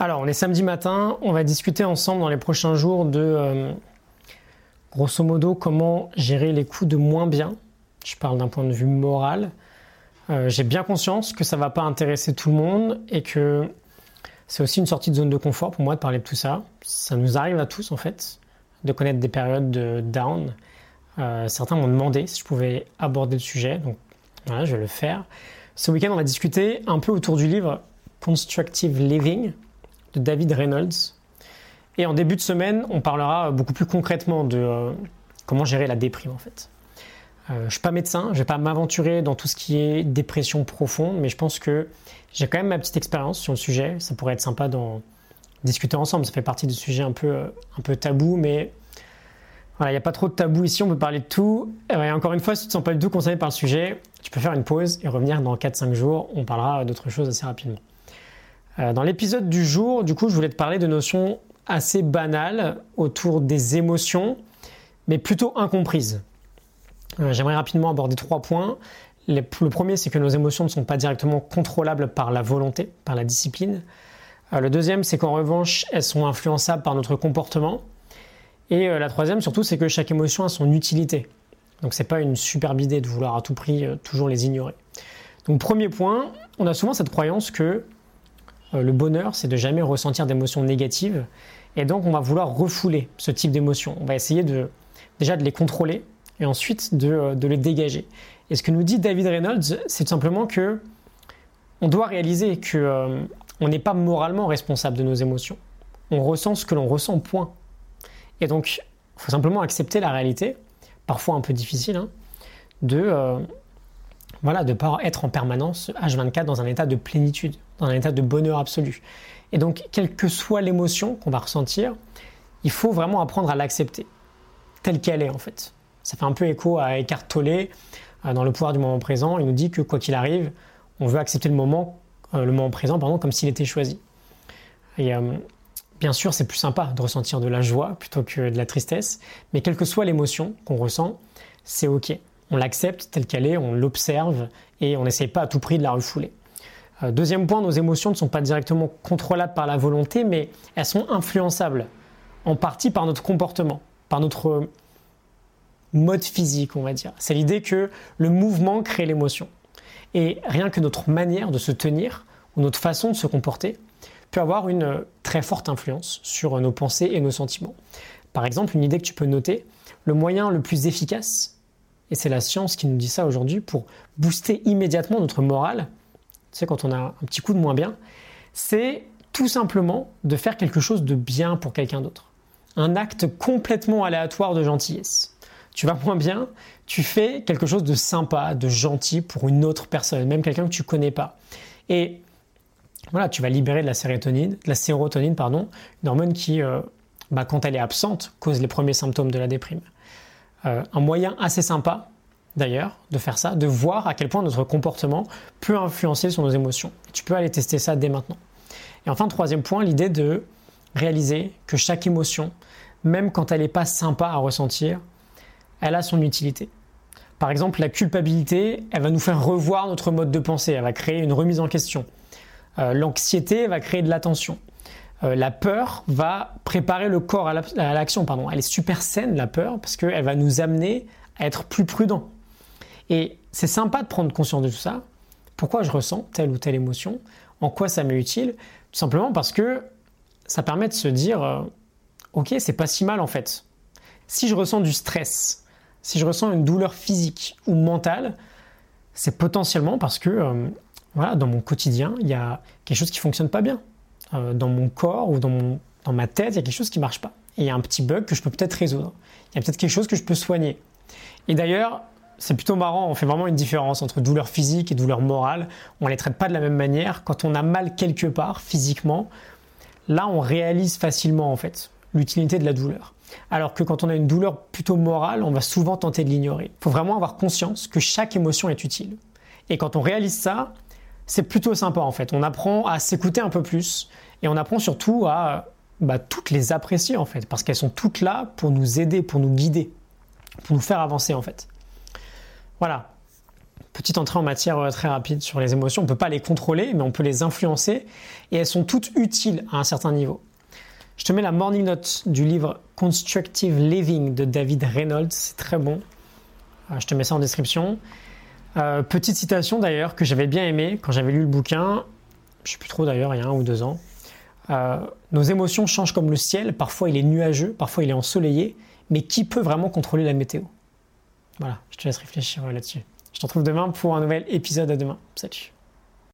Alors, on est samedi matin, on va discuter ensemble dans les prochains jours de, euh, grosso modo, comment gérer les coups de moins bien. Je parle d'un point de vue moral. Euh, j'ai bien conscience que ça va pas intéresser tout le monde et que c'est aussi une sortie de zone de confort pour moi de parler de tout ça. Ça nous arrive à tous en fait de connaître des périodes de down. Euh, certains m'ont demandé si je pouvais aborder le sujet, donc voilà, je vais le faire. Ce week-end, on va discuter un peu autour du livre Constructive Living de David Reynolds. Et en début de semaine, on parlera beaucoup plus concrètement de euh, comment gérer la déprime en fait. Euh, je ne suis pas médecin, je ne vais pas m'aventurer dans tout ce qui est dépression profonde, mais je pense que j'ai quand même ma petite expérience sur le sujet. Ça pourrait être sympa d'en discuter ensemble. Ça fait partie du sujet un peu, euh, un peu tabou, mais voilà, il n'y a pas trop de tabou ici, on peut parler de tout. Et encore une fois, si tu ne te sens pas du tout concerné par le sujet, tu peux faire une pause et revenir dans 4-5 jours. On parlera d'autres choses assez rapidement. Euh, dans l'épisode du jour, du coup, je voulais te parler de notions assez banales autour des émotions, mais plutôt incomprises. Euh, j'aimerais rapidement aborder trois points. Le premier, c'est que nos émotions ne sont pas directement contrôlables par la volonté, par la discipline. Euh, le deuxième, c'est qu'en revanche, elles sont influençables par notre comportement. Et la troisième, surtout, c'est que chaque émotion a son utilité. Donc, c'est pas une superbe idée de vouloir à tout prix toujours les ignorer. Donc, premier point, on a souvent cette croyance que le bonheur, c'est de jamais ressentir d'émotions négatives. Et donc, on va vouloir refouler ce type d'émotions. On va essayer de, déjà de les contrôler et ensuite de, euh, les dégager. Et ce que nous dit David Reynolds, c'est tout simplement que on doit réaliser que euh, on n'est pas moralement responsable de nos émotions. On ressent ce que l'on ressent, point. Et donc, il faut simplement accepter la réalité, parfois un peu difficile, hein, de voilà, de ne pas être en permanence H24 dans un état de plénitude, dans un état de bonheur absolu. Et donc, quelle que soit l'émotion qu'on va ressentir, il faut vraiment apprendre à l'accepter, telle qu'elle est en fait. Ça fait un peu écho à Eckhart Tolle euh, dans Le pouvoir du moment présent. Il nous dit que quoi qu'il arrive, on veut accepter le moment, euh, le moment présent pardon, comme s'il était choisi. Et euh, bien sûr, c'est plus sympa de ressentir de la joie plutôt que de la tristesse, mais quelle que soit l'émotion qu'on ressent, c'est ok on l'accepte telle qu'elle est, on l'observe et on n'essaye pas à tout prix de la refouler. Euh, deuxième point, nos émotions ne sont pas directement contrôlables par la volonté, mais elles sont influençables en partie par notre comportement, par notre mode physique, on va dire. C'est l'idée que le mouvement crée l'émotion. Et rien que notre manière de se tenir ou notre façon de se comporter peut avoir une très forte influence sur nos pensées et nos sentiments. Par exemple, une idée que tu peux noter, le moyen le plus efficace et c'est la science qui nous dit ça aujourd'hui pour booster immédiatement notre morale, tu sais, quand on a un petit coup de moins bien, c'est tout simplement de faire quelque chose de bien pour quelqu'un d'autre. Un acte complètement aléatoire de gentillesse. Tu vas moins bien, tu fais quelque chose de sympa, de gentil pour une autre personne, même quelqu'un que tu connais pas. Et voilà, tu vas libérer de la sérotonine, de la sérotonine, pardon, une hormone qui, euh, bah, quand elle est absente, cause les premiers symptômes de la déprime. Euh, un moyen assez sympa d'ailleurs de faire ça, de voir à quel point notre comportement peut influencer sur nos émotions. tu peux aller tester ça dès maintenant. Et enfin, troisième point, l'idée de réaliser que chaque émotion, même quand elle n'est pas sympa à ressentir, elle a son utilité. Par exemple, la culpabilité, elle va nous faire revoir notre mode de pensée, elle va créer une remise en question. Euh, l'anxiété va créer de l'attention. Euh, la peur va préparer le corps à l'action. Elle est super saine, la peur, parce qu'elle va nous amener à être plus prudent. Et c'est sympa de prendre conscience de tout ça. Pourquoi je ressens telle ou telle émotion? En quoi ça m'est utile? Tout simplement parce que ça permet de se dire euh, Ok, c'est pas si mal en fait. Si je ressens du stress, si je ressens une douleur physique ou mentale, c'est potentiellement parce que euh, voilà, dans mon quotidien, il y a quelque chose qui fonctionne pas bien. Euh, dans mon corps ou dans, ma tête, il y a quelque chose qui ne marche pas. Il y a un petit bug que je peux peut-être résoudre. Il y a peut-être quelque chose que je peux soigner. Et d'ailleurs, c'est plutôt marrant, on fait vraiment une différence entre douleur physique et douleur morale. On ne les traite pas de la même manière. Quand on a mal quelque part, physiquement, là, on réalise facilement, en fait, l'utilité de la douleur. Alors que quand on a une douleur plutôt morale, on va souvent tenter de l'ignorer. Il faut vraiment avoir conscience que chaque émotion est utile. Et quand on réalise ça, c'est plutôt sympa en fait. On apprend à s'écouter un peu plus et on apprend surtout à bah, toutes les apprécier en fait, parce qu'elles sont toutes là pour nous aider, pour nous guider, pour nous faire avancer en fait. Voilà. Petite entrée en matière euh, très rapide sur les émotions. On ne peut pas les contrôler, mais on peut les influencer et elles sont toutes utiles à un certain niveau. Je te mets la morning note du livre Constructive Living de David Reynolds. C'est très bon. Euh, je te mets ça en description. Euh, petite citation d'ailleurs que j'avais bien aimé quand j'avais lu le bouquin. Je sais plus trop d'ailleurs, il y a un ou deux ans. nos émotions changent comme le ciel. Parfois il est nuageux, parfois il est ensoleillé. Mais qui peut vraiment contrôler la météo? Voilà, je te laisse réfléchir là-dessus. Je te retrouve demain pour un nouvel épisode à demain. Salut